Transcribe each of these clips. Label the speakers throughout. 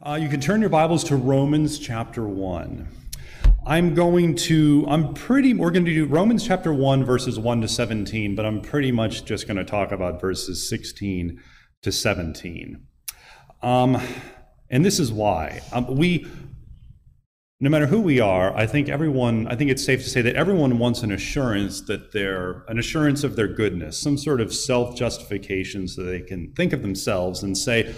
Speaker 1: Uh, you can turn your Bibles to Romans chapter 1. I'm going to, I'm pretty, we're going to do Romans chapter 1, verses 1 to 17, but I'm pretty much just going to talk about verses 16 to 17. Um, and this is why. Um, we, no matter who we are, I think everyone, I think it's safe to say that everyone wants an assurance that they're, an assurance of their goodness, some sort of self justification so they can think of themselves and say,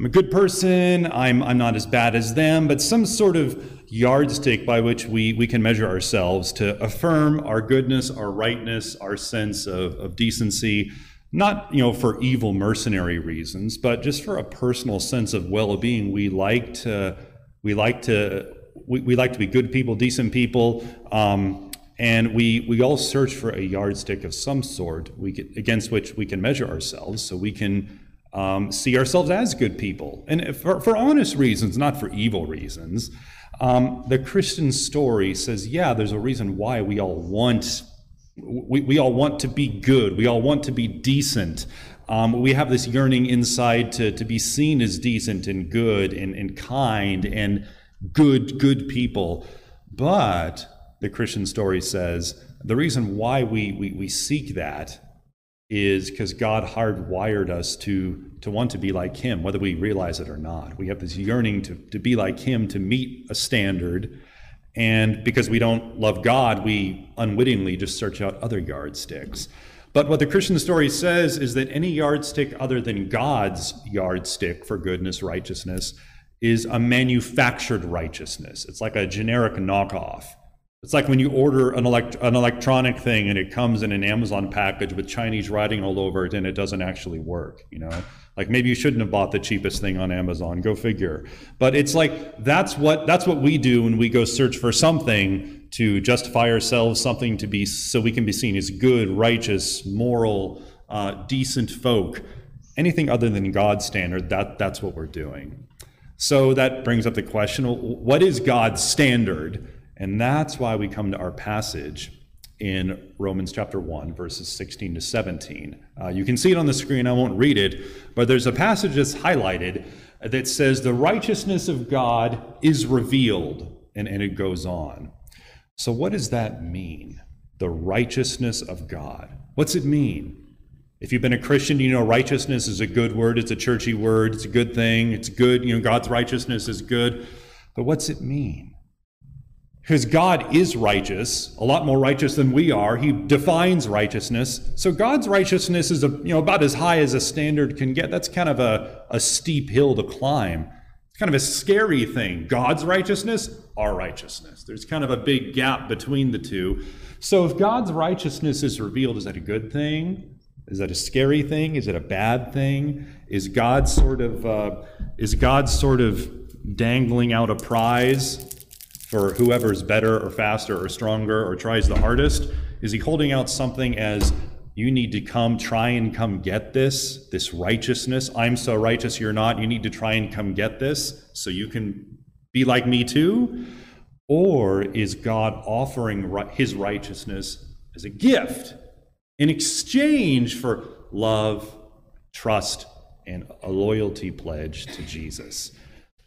Speaker 1: I'm a good person, I'm, I'm not as bad as them, but some sort of yardstick by which we, we can measure ourselves to affirm our goodness, our rightness, our sense of, of decency, not you know for evil mercenary reasons, but just for a personal sense of well-being. We like to we like to we, we like to be good people, decent people. Um, and we, we all search for a yardstick of some sort we can, against which we can measure ourselves so we can um, see ourselves as good people. And for, for honest reasons, not for evil reasons. Um, the Christian story says, yeah, there's a reason why we all want we, we all want to be good. We all want to be decent. Um, we have this yearning inside to, to be seen as decent and good and, and kind and good, good people. But the Christian story says the reason why we, we, we seek that is because God hardwired us to, to want to be like Him, whether we realize it or not. We have this yearning to, to be like Him, to meet a standard. And because we don't love God, we unwittingly just search out other yardsticks. But what the Christian story says is that any yardstick other than God's yardstick for goodness, righteousness, is a manufactured righteousness. It's like a generic knockoff. It's like when you order an, elect- an electronic thing and it comes in an Amazon package with Chinese writing all over it and it doesn't actually work, you know? Like maybe you shouldn't have bought the cheapest thing on Amazon, go figure. But it's like that's what that's what we do when we go search for something to justify ourselves, something to be so we can be seen as good, righteous, moral, uh, decent folk. Anything other than God's standard, that that's what we're doing. So that brings up the question, what is God's standard? And that's why we come to our passage in Romans chapter 1, verses 16 to 17. Uh, you can see it on the screen, I won't read it, but there's a passage that's highlighted that says, The righteousness of God is revealed, and, and it goes on. So, what does that mean? The righteousness of God. What's it mean? If you've been a Christian, you know righteousness is a good word, it's a churchy word, it's a good thing, it's good, you know, God's righteousness is good. But what's it mean? Because God is righteous, a lot more righteous than we are. He defines righteousness. So God's righteousness is a, you know, about as high as a standard can get. That's kind of a, a steep hill to climb. It's kind of a scary thing. God's righteousness, our righteousness. There's kind of a big gap between the two. So if God's righteousness is revealed, is that a good thing? Is that a scary thing? Is it a bad thing? Is God sort of uh, is God sort of dangling out a prize for whoever's better or faster or stronger or tries the hardest? Is he holding out something as you need to come try and come get this, this righteousness? I'm so righteous, you're not. You need to try and come get this so you can be like me too? Or is God offering his righteousness as a gift in exchange for love, trust, and a loyalty pledge to Jesus?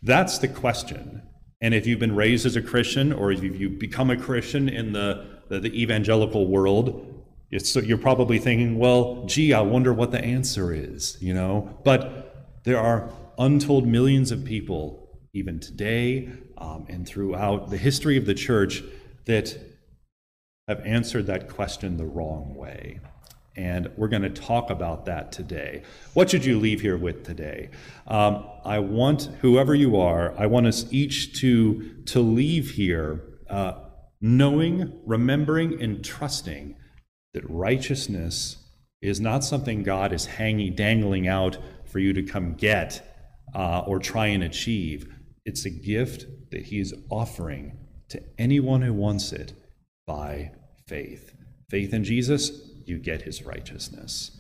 Speaker 1: That's the question. And if you've been raised as a Christian or if you've become a Christian in the, the, the evangelical world, you're probably thinking, well, gee, I wonder what the answer is, you know? But there are untold millions of people, even today um, and throughout the history of the church, that have answered that question the wrong way. And we're going to talk about that today. What should you leave here with today? Um, I want, whoever you are, I want us each to, to leave here uh, knowing, remembering, and trusting that righteousness is not something God is hanging, dangling out for you to come get uh, or try and achieve. It's a gift that He is offering to anyone who wants it by faith. Faith in Jesus, you get his righteousness.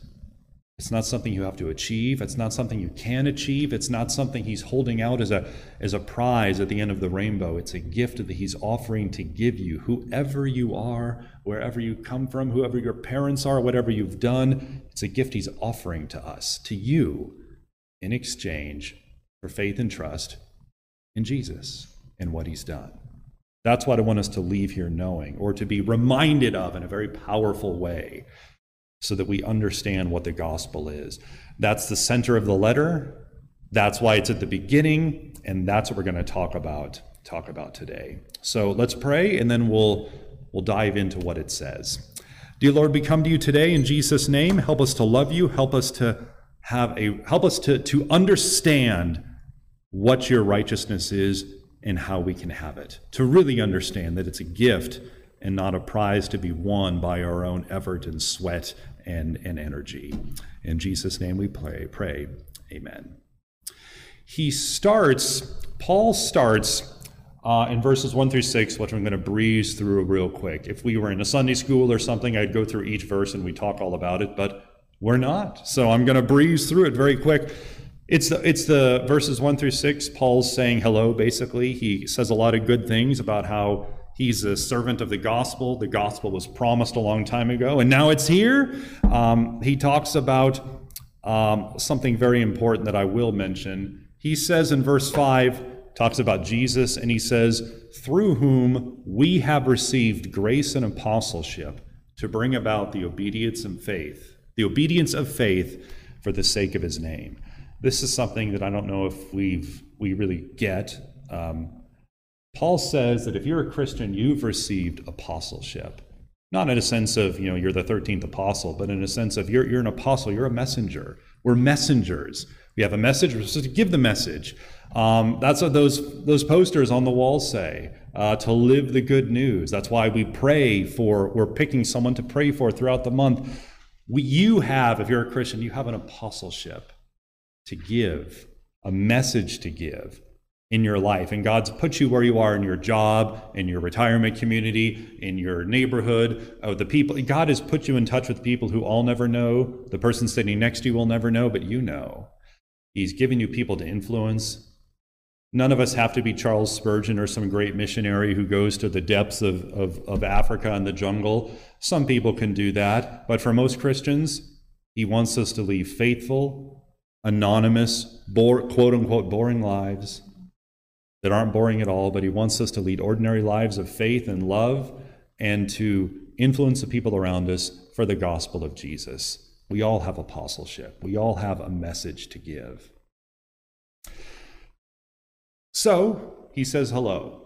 Speaker 1: It's not something you have to achieve. It's not something you can achieve. It's not something he's holding out as a, as a prize at the end of the rainbow. It's a gift that he's offering to give you, whoever you are, wherever you come from, whoever your parents are, whatever you've done. It's a gift he's offering to us, to you, in exchange for faith and trust in Jesus and what he's done. That's what I want us to leave here knowing, or to be reminded of in a very powerful way, so that we understand what the gospel is. That's the center of the letter. That's why it's at the beginning, and that's what we're going to talk about talk about today. So let's pray, and then we'll we'll dive into what it says. Dear Lord, we come to you today in Jesus' name. Help us to love you. Help us to have a help us to, to understand what your righteousness is and how we can have it. To really understand that it's a gift and not a prize to be won by our own effort and sweat and, and energy. In Jesus' name we pray, pray. Amen. He starts, Paul starts uh, in verses 1 through 6, which I'm going to breeze through real quick. If we were in a Sunday school or something, I'd go through each verse and we talk all about it, but we're not. So I'm going to breeze through it very quick. It's the, it's the verses 1 through 6. Paul's saying hello, basically. He says a lot of good things about how he's a servant of the gospel. The gospel was promised a long time ago, and now it's here. Um, he talks about um, something very important that I will mention. He says in verse 5, talks about Jesus, and he says, through whom we have received grace and apostleship to bring about the obedience and faith, the obedience of faith for the sake of his name. This is something that I don't know if we've we really get. Um, Paul says that if you're a Christian, you've received apostleship. Not in a sense of, you know, you're the 13th apostle, but in a sense of you're, you're an apostle, you're a messenger. We're messengers. We have a message, we're supposed to give the message. Um, that's what those, those posters on the walls say uh, to live the good news. That's why we pray for, we're picking someone to pray for throughout the month. We, you have, if you're a Christian, you have an apostleship to give, a message to give in your life. And God's put you where you are in your job, in your retirement community, in your neighborhood, of the people. God has put you in touch with people who all never know. The person sitting next to you will never know, but you know. He's given you people to influence. None of us have to be Charles Spurgeon or some great missionary who goes to the depths of, of, of Africa and the jungle. Some people can do that, but for most Christians, he wants us to leave faithful, anonymous, bore, quote unquote, boring lives that aren't boring at all, but he wants us to lead ordinary lives of faith and love and to influence the people around us for the gospel of Jesus. We all have apostleship, we all have a message to give. So he says hello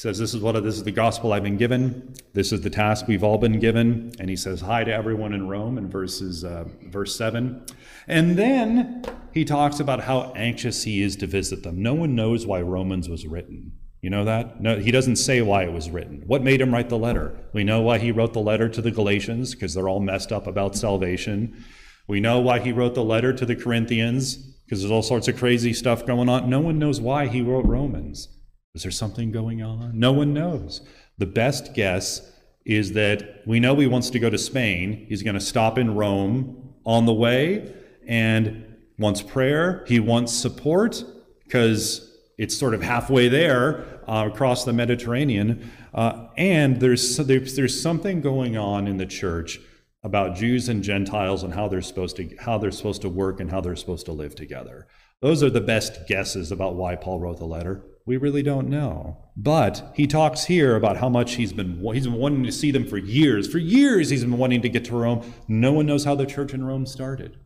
Speaker 1: says, This is what this is the gospel I've been given. This is the task we've all been given. And he says hi to everyone in Rome in verses uh, verse 7. And then he talks about how anxious he is to visit them. No one knows why Romans was written. You know that? No, he doesn't say why it was written. What made him write the letter? We know why he wrote the letter to the Galatians, because they're all messed up about salvation. We know why he wrote the letter to the Corinthians, because there's all sorts of crazy stuff going on. No one knows why he wrote Romans. Is there something going on? No one knows. The best guess is that we know he wants to go to Spain. He's going to stop in Rome on the way and wants prayer. He wants support because it's sort of halfway there uh, across the Mediterranean. Uh, and there's, there's, there's something going on in the church about Jews and Gentiles and how they're supposed to how they're supposed to work and how they're supposed to live together. Those are the best guesses about why Paul wrote the letter. We really don't know. But he talks here about how much he's been he's been wanting to see them for years. For years he's been wanting to get to Rome. No one knows how the church in Rome started.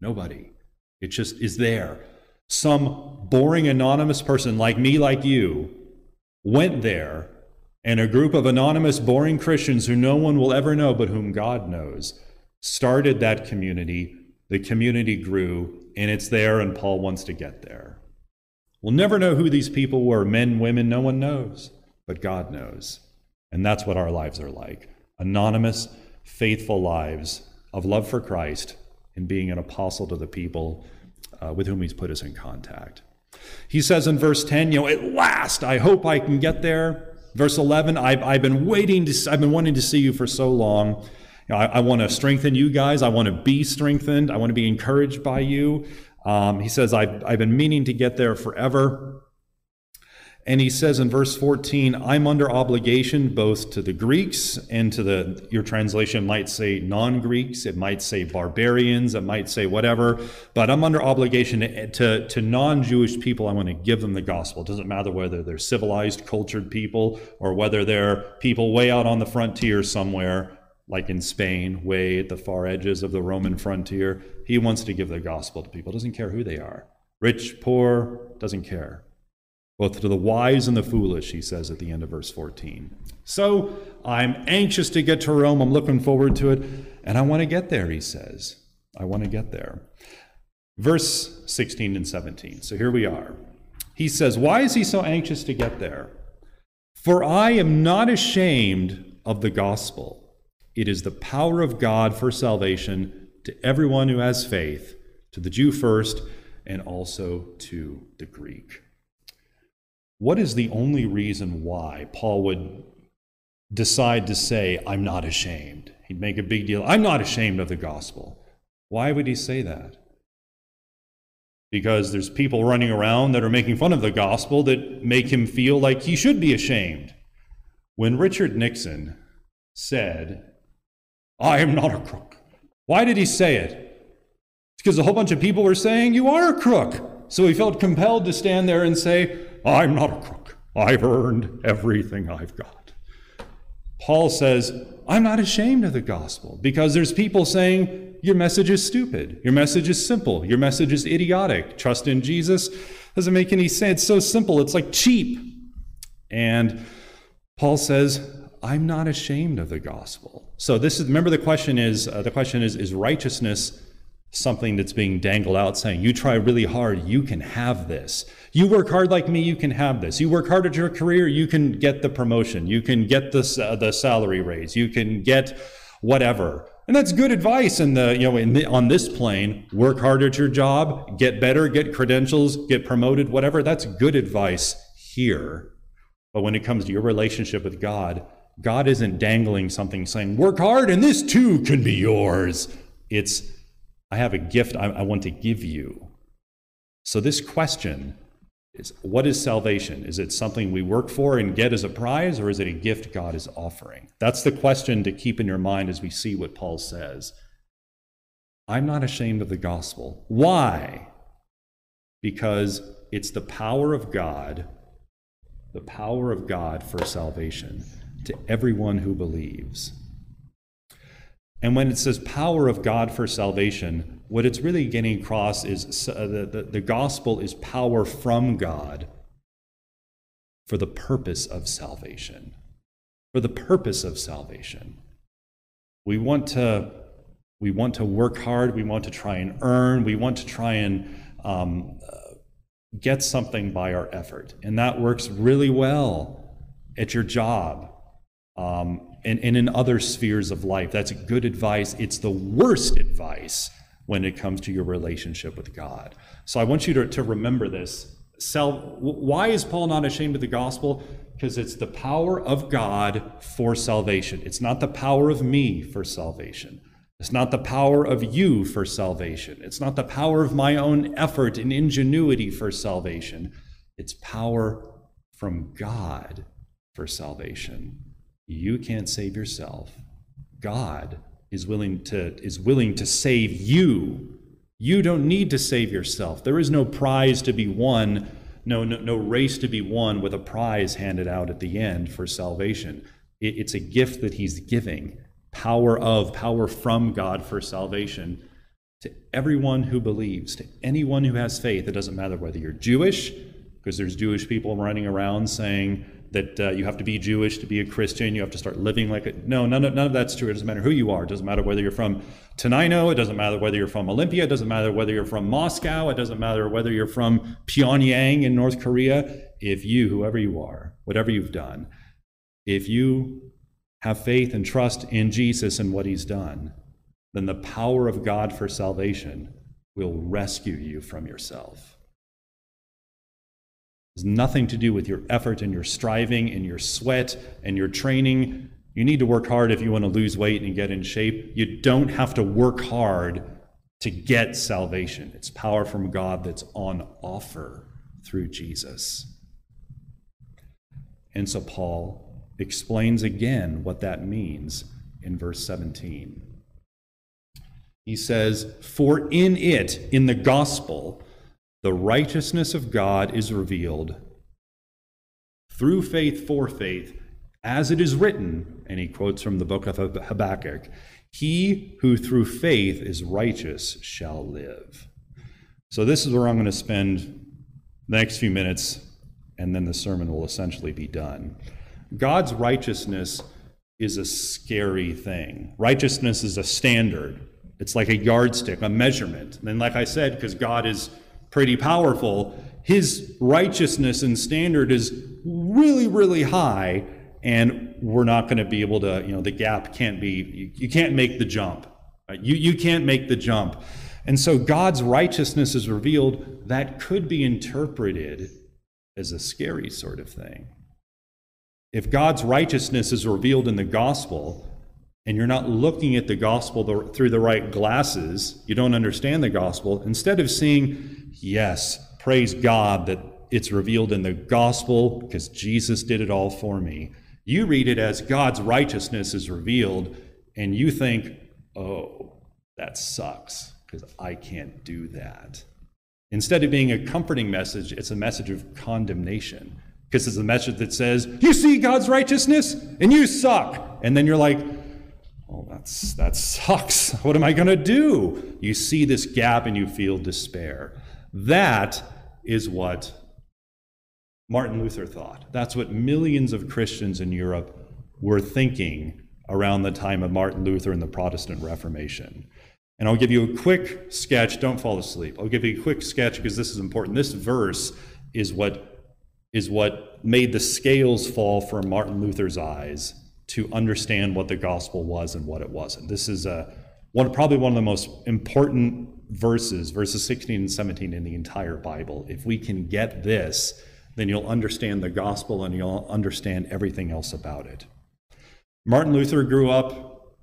Speaker 1: Nobody. It just is there. Some boring anonymous person like me, like you, went there, and a group of anonymous, boring Christians who no one will ever know but whom God knows started that community. The community grew, and it's there, and Paul wants to get there. We'll never know who these people were men, women, no one knows, but God knows. And that's what our lives are like anonymous, faithful lives of love for Christ and being an apostle to the people uh, with whom He's put us in contact. He says in verse 10, you know, at last, I hope I can get there. Verse 11, I've, I've been waiting to, I've been wanting to see you for so long. You know, I, I want to strengthen you guys. I want to be strengthened. I want to be encouraged by you. Um, he says, I've, I've been meaning to get there forever. And he says in verse 14, I'm under obligation both to the Greeks and to the, your translation might say non Greeks, it might say barbarians, it might say whatever, but I'm under obligation to, to, to non Jewish people. I want to give them the gospel. It doesn't matter whether they're civilized, cultured people or whether they're people way out on the frontier somewhere, like in Spain, way at the far edges of the Roman frontier. He wants to give the gospel to people, doesn't care who they are. Rich, poor, doesn't care both to the wise and the foolish, he says at the end of verse 14. So I'm anxious to get to Rome. I'm looking forward to it. And I want to get there, he says. I want to get there. Verse 16 and 17. So here we are. He says, Why is he so anxious to get there? For I am not ashamed of the gospel. It is the power of God for salvation to everyone who has faith, to the Jew first, and also to the Greek. What is the only reason why Paul would decide to say, I'm not ashamed? He'd make a big deal. I'm not ashamed of the gospel. Why would he say that? Because there's people running around that are making fun of the gospel that make him feel like he should be ashamed. When Richard Nixon said, I am not a crook, why did he say it? It's because a whole bunch of people were saying, You are a crook. So he felt compelled to stand there and say, I'm not a crook. I've earned everything I've got. Paul says, I'm not ashamed of the gospel because there's people saying, Your message is stupid. Your message is simple. Your message is idiotic. Trust in Jesus doesn't make any sense. It's so simple. It's like cheap. And Paul says, I'm not ashamed of the gospel. So this is remember the question is uh, the question is is righteousness something that's being dangled out saying, You try really hard, you can have this. You work hard like me, you can have this. You work hard at your career, you can get the promotion. You can get the, uh, the salary raise. You can get whatever. And that's good advice in the, you know, in the, on this plane, work hard at your job, get better, get credentials, get promoted, whatever. That's good advice here. But when it comes to your relationship with God, God isn't dangling something saying, work hard and this too can be yours. It's I have a gift I, I want to give you. So, this question is what is salvation? Is it something we work for and get as a prize, or is it a gift God is offering? That's the question to keep in your mind as we see what Paul says. I'm not ashamed of the gospel. Why? Because it's the power of God, the power of God for salvation to everyone who believes. And when it says power of God for salvation, what it's really getting across is uh, the, the, the gospel is power from God for the purpose of salvation. For the purpose of salvation. We want to, we want to work hard, we want to try and earn, we want to try and um, get something by our effort. And that works really well at your job. Um, and, and in other spheres of life. That's good advice. It's the worst advice when it comes to your relationship with God. So I want you to, to remember this. Why is Paul not ashamed of the gospel? Because it's the power of God for salvation. It's not the power of me for salvation. It's not the power of you for salvation. It's not the power of my own effort and ingenuity for salvation. It's power from God for salvation. You can't save yourself. God is willing to, is willing to save you. You don't need to save yourself. There is no prize to be won, no, no, no race to be won with a prize handed out at the end for salvation. It, it's a gift that He's giving power of, power from God for salvation to everyone who believes, to anyone who has faith. It doesn't matter whether you're Jewish, because there's Jewish people running around saying, that uh, you have to be Jewish to be a Christian. You have to start living like it. No, none of, none of that's true. It doesn't matter who you are. It doesn't matter whether you're from Tenino. It doesn't matter whether you're from Olympia. It doesn't matter whether you're from Moscow. It doesn't matter whether you're from Pyongyang in North Korea. If you, whoever you are, whatever you've done, if you have faith and trust in Jesus and what he's done, then the power of God for salvation will rescue you from yourself has nothing to do with your effort and your striving and your sweat and your training. You need to work hard if you want to lose weight and get in shape. You don't have to work hard to get salvation. It's power from God that's on offer through Jesus. And so Paul explains again what that means in verse 17. He says, For in it, in the gospel, the righteousness of God is revealed through faith for faith, as it is written, and he quotes from the book of Habakkuk He who through faith is righteous shall live. So, this is where I'm going to spend the next few minutes, and then the sermon will essentially be done. God's righteousness is a scary thing. Righteousness is a standard, it's like a yardstick, a measurement. And like I said, because God is pretty powerful, his righteousness and standard is really, really high, and we're not going to be able to, you know, the gap can't be, you, you can't make the jump. Right? You, you can't make the jump. And so God's righteousness is revealed, that could be interpreted as a scary sort of thing. If God's righteousness is revealed in the gospel, and you're not looking at the gospel through the right glasses, you don't understand the gospel, instead of seeing, yes, praise God that it's revealed in the gospel because Jesus did it all for me, you read it as God's righteousness is revealed, and you think, oh, that sucks because I can't do that. Instead of being a comforting message, it's a message of condemnation because it's a message that says, You see God's righteousness and you suck. And then you're like, Oh, that's, that sucks. What am I going to do? You see this gap and you feel despair. That is what Martin Luther thought. That's what millions of Christians in Europe were thinking around the time of Martin Luther and the Protestant Reformation. And I'll give you a quick sketch. Don't fall asleep. I'll give you a quick sketch because this is important. This verse is what is what made the scales fall from Martin Luther's eyes to understand what the gospel was and what it wasn't. This is a one probably one of the most important verses, verses 16 and 17 in the entire Bible. If we can get this, then you'll understand the gospel and you'll understand everything else about it. Martin Luther grew up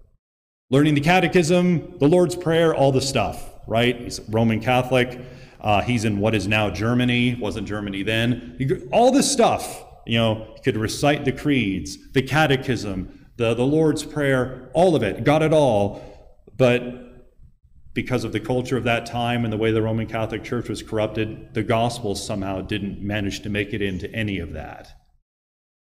Speaker 1: learning the catechism, the Lord's Prayer, all the stuff, right? He's Roman Catholic. Uh, he's in what is now Germany, wasn't Germany then. He, all this stuff, you know, he could recite the creeds, the catechism, the, the Lord's Prayer, all of it, got it all. But because of the culture of that time and the way the Roman Catholic Church was corrupted, the gospel somehow didn't manage to make it into any of that.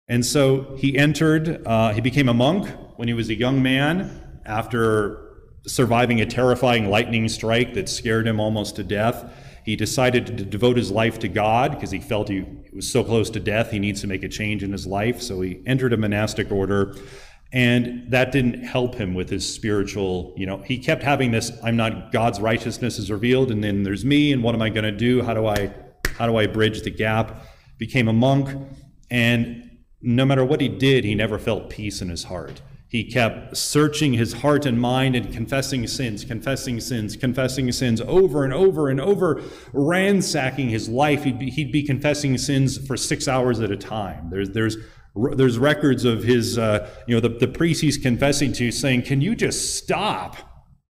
Speaker 1: And so he entered, uh, he became a monk when he was a young man after surviving a terrifying lightning strike that scared him almost to death. He decided to devote his life to God because he felt he was so close to death, he needs to make a change in his life. So he entered a monastic order and that didn't help him with his spiritual, you know, he kept having this, I'm not, God's righteousness is revealed, and then there's me, and what am I going to do? How do I, how do I bridge the gap? Became a monk, and no matter what he did, he never felt peace in his heart. He kept searching his heart and mind and confessing sins, confessing sins, confessing sins over and over and over, ransacking his life. He'd be, he'd be confessing sins for six hours at a time. There's, there's there's records of his, uh, you know, the, the priest he's confessing to saying, Can you just stop?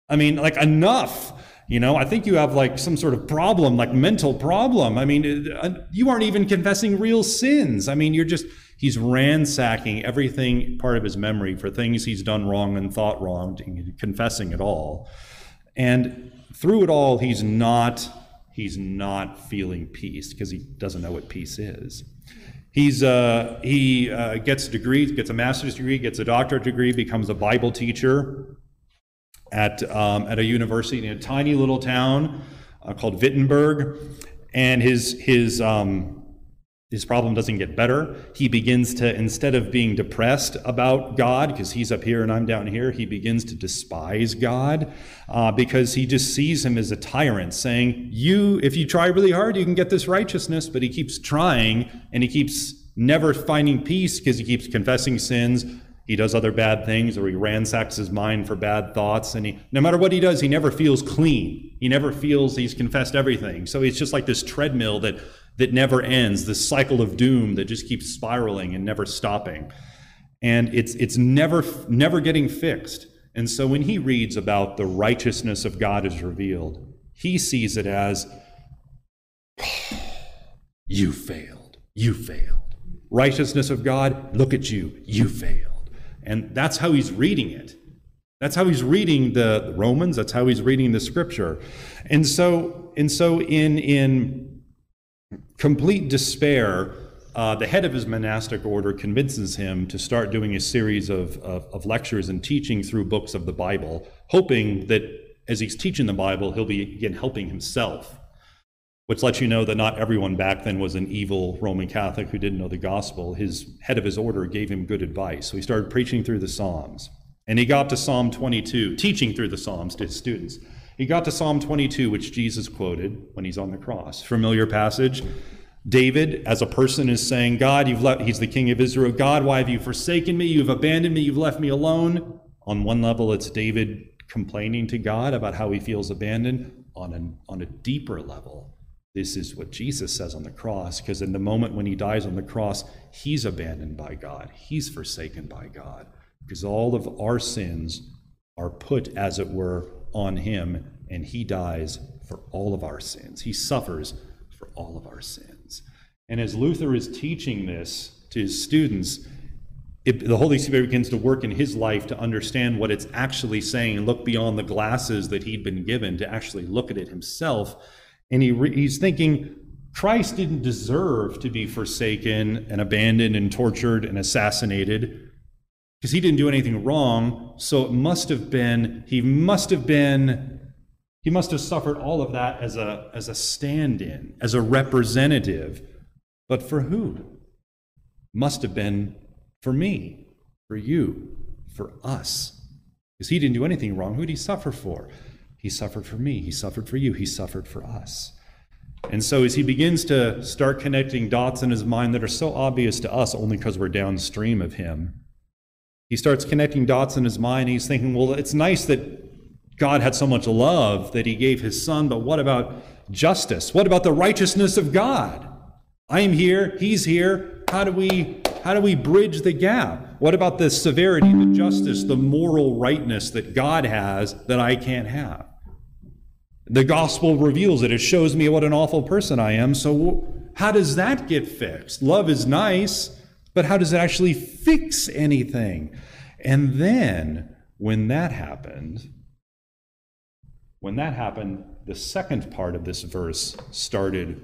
Speaker 1: I mean, like, enough. You know, I think you have like some sort of problem, like mental problem. I mean, uh, you aren't even confessing real sins. I mean, you're just, he's ransacking everything part of his memory for things he's done wrong and thought wrong, confessing it all. And through it all, he's not, he's not feeling peace because he doesn't know what peace is. He's, uh, he uh, gets a degree, gets a master's degree, gets a doctorate degree, becomes a Bible teacher at, um, at a university in a tiny little town uh, called Wittenberg. And his, his, um, his problem doesn't get better. He begins to, instead of being depressed about God, because he's up here and I'm down here, he begins to despise God uh, because he just sees him as a tyrant, saying, You, if you try really hard, you can get this righteousness. But he keeps trying and he keeps never finding peace because he keeps confessing sins. He does other bad things or he ransacks his mind for bad thoughts. And he, no matter what he does, he never feels clean. He never feels he's confessed everything. So it's just like this treadmill that, that never ends, this cycle of doom that just keeps spiraling and never stopping. And it's, it's never, never getting fixed. And so when he reads about the righteousness of God is revealed, he sees it as, you failed. You failed. righteousness of God, look at you, you failed. And that's how he's reading it. That's how he's reading the Romans, that's how he's reading the scripture. And so, and so in, in complete despair, uh, the head of his monastic order convinces him to start doing a series of, of, of, lectures and teaching through books of the Bible, hoping that as he's teaching the Bible, he'll be again helping himself which lets you know that not everyone back then was an evil Roman Catholic who didn't know the gospel. His head of his order gave him good advice. So he started preaching through the Psalms. And he got to Psalm 22, teaching through the Psalms to his students. He got to Psalm 22, which Jesus quoted when he's on the cross. Familiar passage. David, as a person, is saying, God, you've left, he's the king of Israel. God, why have you forsaken me? You've abandoned me. You've left me alone. On one level, it's David complaining to God about how he feels abandoned. On a, on a deeper level, this is what Jesus says on the cross, because in the moment when he dies on the cross, he's abandoned by God, he's forsaken by God, because all of our sins are put, as it were, on him, and he dies for all of our sins. He suffers for all of our sins. And as Luther is teaching this to his students, it, the Holy Spirit begins to work in his life to understand what it's actually saying and look beyond the glasses that he'd been given to actually look at it himself and he re- he's thinking, Christ didn't deserve to be forsaken and abandoned and tortured and assassinated because he didn't do anything wrong. So it must have been, he must have been, he must have suffered all of that as a, as a stand in, as a representative. But for who? Must have been for me, for you, for us. Because he didn't do anything wrong. Who did he suffer for? He suffered for me. He suffered for you. He suffered for us. And so, as he begins to start connecting dots in his mind that are so obvious to us only because we're downstream of him, he starts connecting dots in his mind. He's thinking, well, it's nice that God had so much love that he gave his son, but what about justice? What about the righteousness of God? I'm here, he's here. How do we how do we bridge the gap? What about the severity, the justice, the moral rightness that God has that I can't have? The gospel reveals it. It shows me what an awful person I am. So, how does that get fixed? Love is nice, but how does it actually fix anything? And then, when that happened, when that happened, the second part of this verse started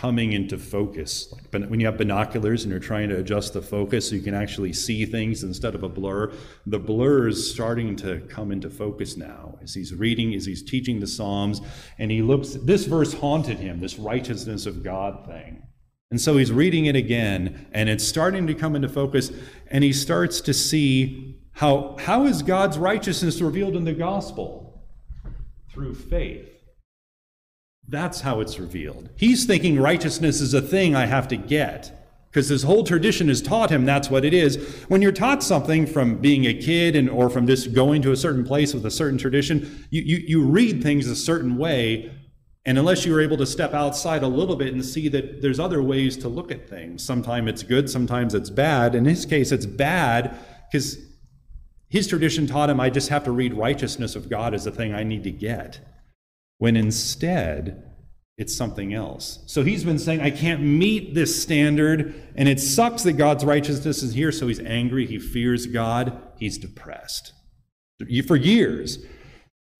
Speaker 1: coming into focus. Like when you have binoculars and you're trying to adjust the focus so you can actually see things instead of a blur, the blur is starting to come into focus now as he's reading, as he's teaching the Psalms, and he looks, this verse haunted him, this righteousness of God thing. And so he's reading it again, and it's starting to come into focus, and he starts to see how, how is God's righteousness revealed in the gospel? Through faith. That's how it's revealed. He's thinking righteousness is a thing I have to get because his whole tradition has taught him that's what it is. When you're taught something from being a kid and or from just going to a certain place with a certain tradition, you, you, you read things a certain way. And unless you are able to step outside a little bit and see that there's other ways to look at things, sometimes it's good, sometimes it's bad. In his case, it's bad because his tradition taught him I just have to read righteousness of God as a thing I need to get when instead it's something else. So he's been saying, I can't meet this standard, and it sucks that God's righteousness is here. So he's angry, he fears God, he's depressed for years.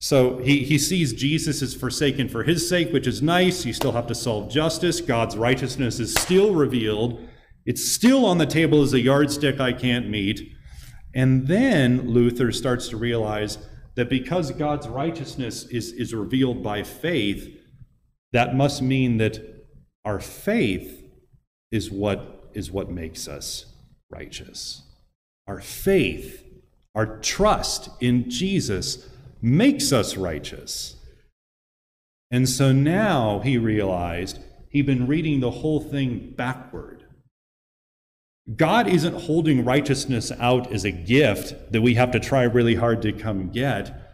Speaker 1: So he, he sees Jesus is forsaken for his sake, which is nice. You still have to solve justice. God's righteousness is still revealed. It's still on the table as a yardstick I can't meet. And then Luther starts to realize that because God's righteousness is, is revealed by faith, that must mean that our faith is what, is what makes us righteous. Our faith, our trust in Jesus makes us righteous. And so now he realized he'd been reading the whole thing backward. God isn't holding righteousness out as a gift that we have to try really hard to come get.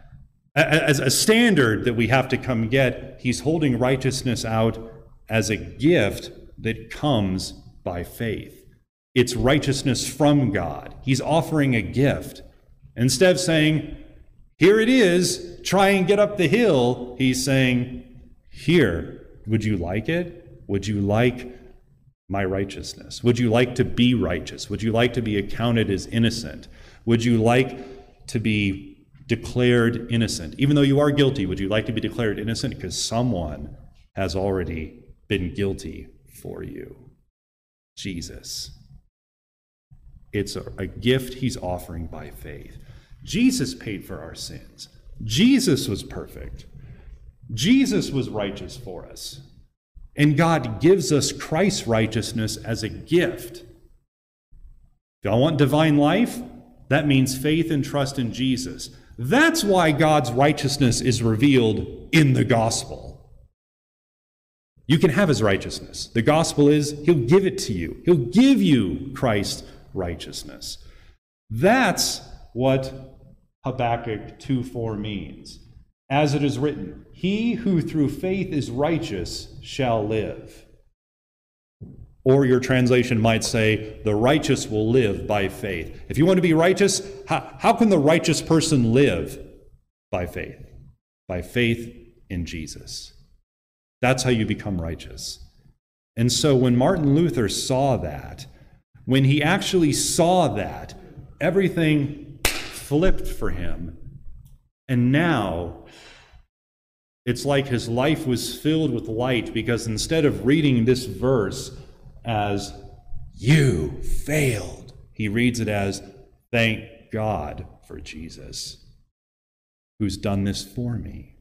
Speaker 1: As a standard that we have to come get, He's holding righteousness out as a gift that comes by faith. It's righteousness from God. He's offering a gift. Instead of saying, Here it is, try and get up the hill, He's saying, Here, would you like it? Would you like my righteousness? Would you like to be righteous? Would you like to be accounted as innocent? Would you like to be declared innocent? Even though you are guilty, would you like to be declared innocent? Because someone has already been guilty for you Jesus. It's a, a gift he's offering by faith. Jesus paid for our sins. Jesus was perfect. Jesus was righteous for us. And God gives us Christ's righteousness as a gift. If y'all want divine life, that means faith and trust in Jesus. That's why God's righteousness is revealed in the gospel. You can have his righteousness. The gospel is he'll give it to you, he'll give you Christ's righteousness. That's what Habakkuk 2 4 means. As it is written, He who through faith is righteous shall live. Or your translation might say, The righteous will live by faith. If you want to be righteous, how, how can the righteous person live? By faith. By faith in Jesus. That's how you become righteous. And so when Martin Luther saw that, when he actually saw that, everything flipped for him. And now it's like his life was filled with light because instead of reading this verse as, You failed, he reads it as, Thank God for Jesus, who's done this for me.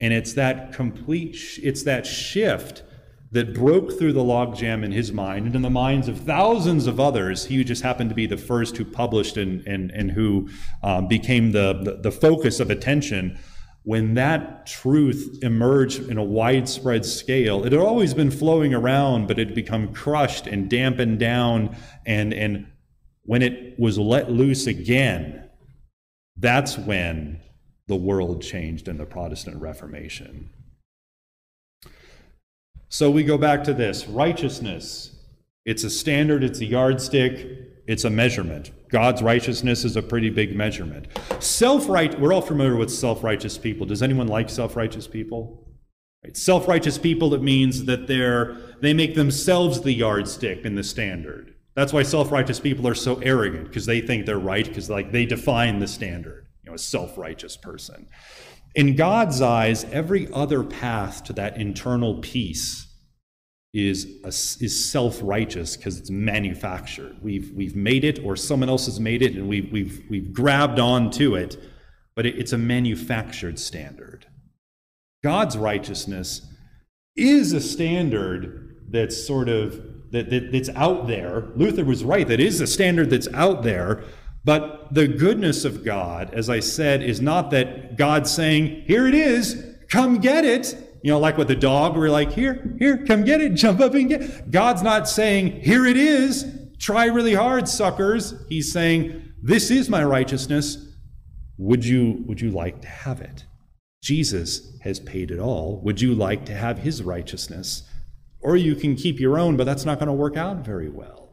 Speaker 1: And it's that complete, it's that shift that broke through the logjam in his mind and in the minds of thousands of others. He just happened to be the first who published and, and, and who um, became the, the, the focus of attention. When that truth emerged in a widespread scale, it had always been flowing around, but it had become crushed and dampened down. And, and when it was let loose again, that's when the world changed in the Protestant Reformation. So we go back to this righteousness. It's a standard, it's a yardstick, it's a measurement. God's righteousness is a pretty big measurement. Self right, we're all familiar with self righteous people. Does anyone like self righteous people? Right. Self righteous people, it means that they're, they make themselves the yardstick and the standard. That's why self righteous people are so arrogant, because they think they're right, because like they define the standard you know, a self-righteous person. In God's eyes, every other path to that internal peace is, is self-righteous because it's manufactured. We've, we've made it or someone else has made it and we've, we've, we've grabbed onto it, but it, it's a manufactured standard. God's righteousness is a standard that's sort of that, that, that's out there. Luther was right. That is a standard that's out there, but the goodness of God, as I said, is not that God's saying, here it is, come get it. You know, like with the dog, we're like, here, here, come get it, jump up and get it. God's not saying, here it is, try really hard, suckers. He's saying, this is my righteousness. Would you, would you like to have it? Jesus has paid it all. Would you like to have his righteousness? Or you can keep your own, but that's not going to work out very well.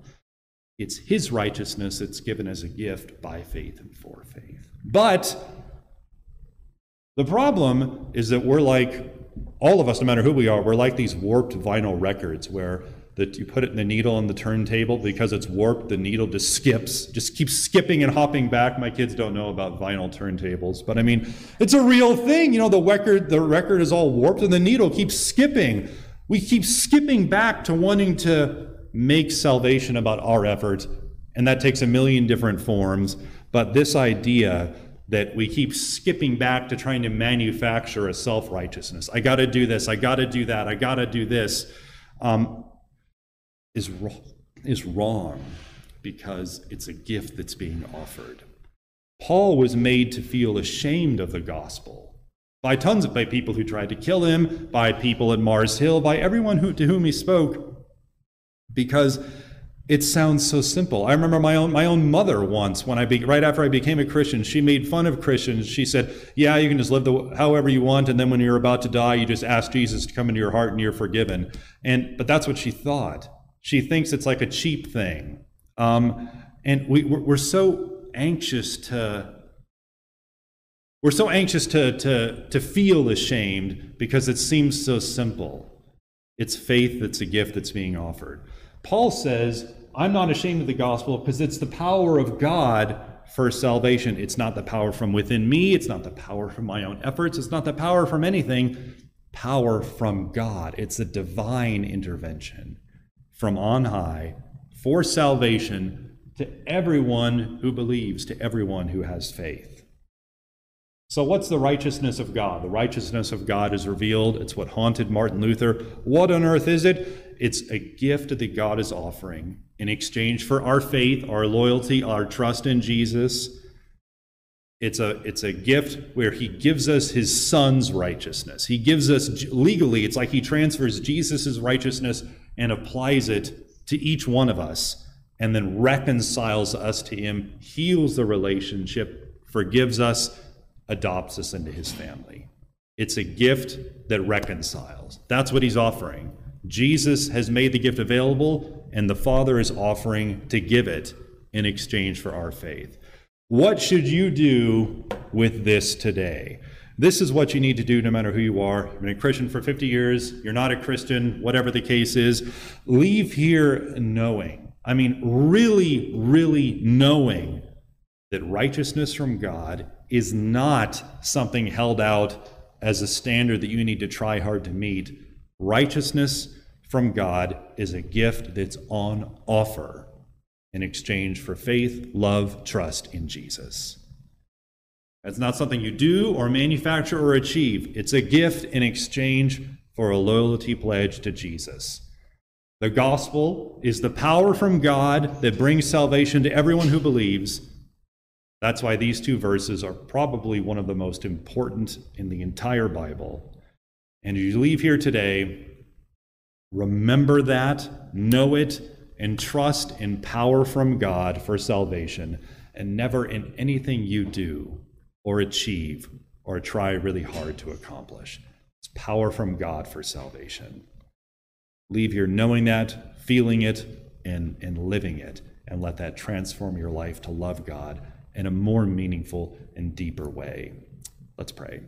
Speaker 1: It's his righteousness that's given as a gift by faith and for faith. But the problem is that we're like, all of us, no matter who we are, we're like these warped vinyl records where that you put it in the needle on the turntable because it's warped, the needle just skips, just keeps skipping and hopping back. My kids don't know about vinyl turntables, but I mean, it's a real thing. You know, the record, the record is all warped and the needle keeps skipping. We keep skipping back to wanting to make salvation about our effort, and that takes a million different forms. But this idea that we keep skipping back to trying to manufacture a self righteousness I got to do this, I got to do that, I got to do this um, is, wrong, is wrong because it's a gift that's being offered. Paul was made to feel ashamed of the gospel by tons of by people who tried to kill him, by people at Mars Hill, by everyone who, to whom he spoke because it sounds so simple. I remember my own my own mother once when I be, right after I became a Christian, she made fun of Christians. She said, "Yeah, you can just live the, however you want, and then when you're about to die, you just ask Jesus to come into your heart and you're forgiven." And but that's what she thought. She thinks it's like a cheap thing, um, and we, we're so anxious to we're so anxious to to to feel ashamed because it seems so simple. It's faith that's a gift that's being offered. Paul says, I'm not ashamed of the gospel because it's the power of God for salvation. It's not the power from within me, it's not the power from my own efforts, it's not the power from anything. Power from God. It's a divine intervention from on high for salvation to everyone who believes, to everyone who has faith. So, what's the righteousness of God? The righteousness of God is revealed. It's what haunted Martin Luther. What on earth is it? It's a gift that God is offering in exchange for our faith, our loyalty, our trust in Jesus. It's a, it's a gift where he gives us his son's righteousness. He gives us legally, it's like he transfers Jesus' righteousness and applies it to each one of us, and then reconciles us to him, heals the relationship, forgives us, adopts us into his family. It's a gift that reconciles. That's what he's offering. Jesus has made the gift available, and the Father is offering to give it in exchange for our faith. What should you do with this today? This is what you need to do no matter who you are. You've been a Christian for 50 years, you're not a Christian, whatever the case is. Leave here knowing, I mean, really, really knowing that righteousness from God is not something held out as a standard that you need to try hard to meet. Righteousness from God is a gift that's on offer in exchange for faith, love, trust in Jesus. That's not something you do or manufacture or achieve. It's a gift in exchange for a loyalty pledge to Jesus. The gospel is the power from God that brings salvation to everyone who believes that's why these two verses are probably one of the most important in the entire Bible. And as you leave here today, remember that, know it, and trust in power from God for salvation, and never in anything you do or achieve or try really hard to accomplish. It's power from God for salvation. Leave here knowing that, feeling it, and, and living it, and let that transform your life to love God in a more meaningful and deeper way. Let's pray.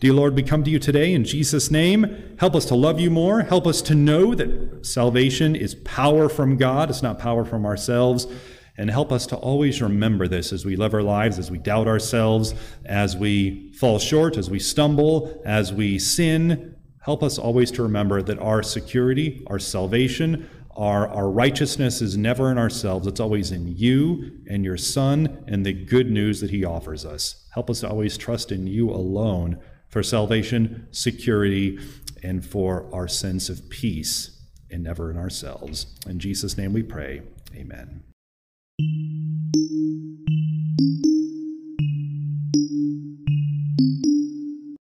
Speaker 1: Dear Lord, we come to you today in Jesus' name. Help us to love you more. Help us to know that salvation is power from God, it's not power from ourselves. And help us to always remember this as we live our lives, as we doubt ourselves, as we fall short, as we stumble, as we sin. Help us always to remember that our security, our salvation, our, our righteousness is never in ourselves, it's always in you and your Son and the good news that He offers us. Help us to always trust in you alone for salvation, security, and for our sense of peace, and never in ourselves. In Jesus' name we pray. Amen.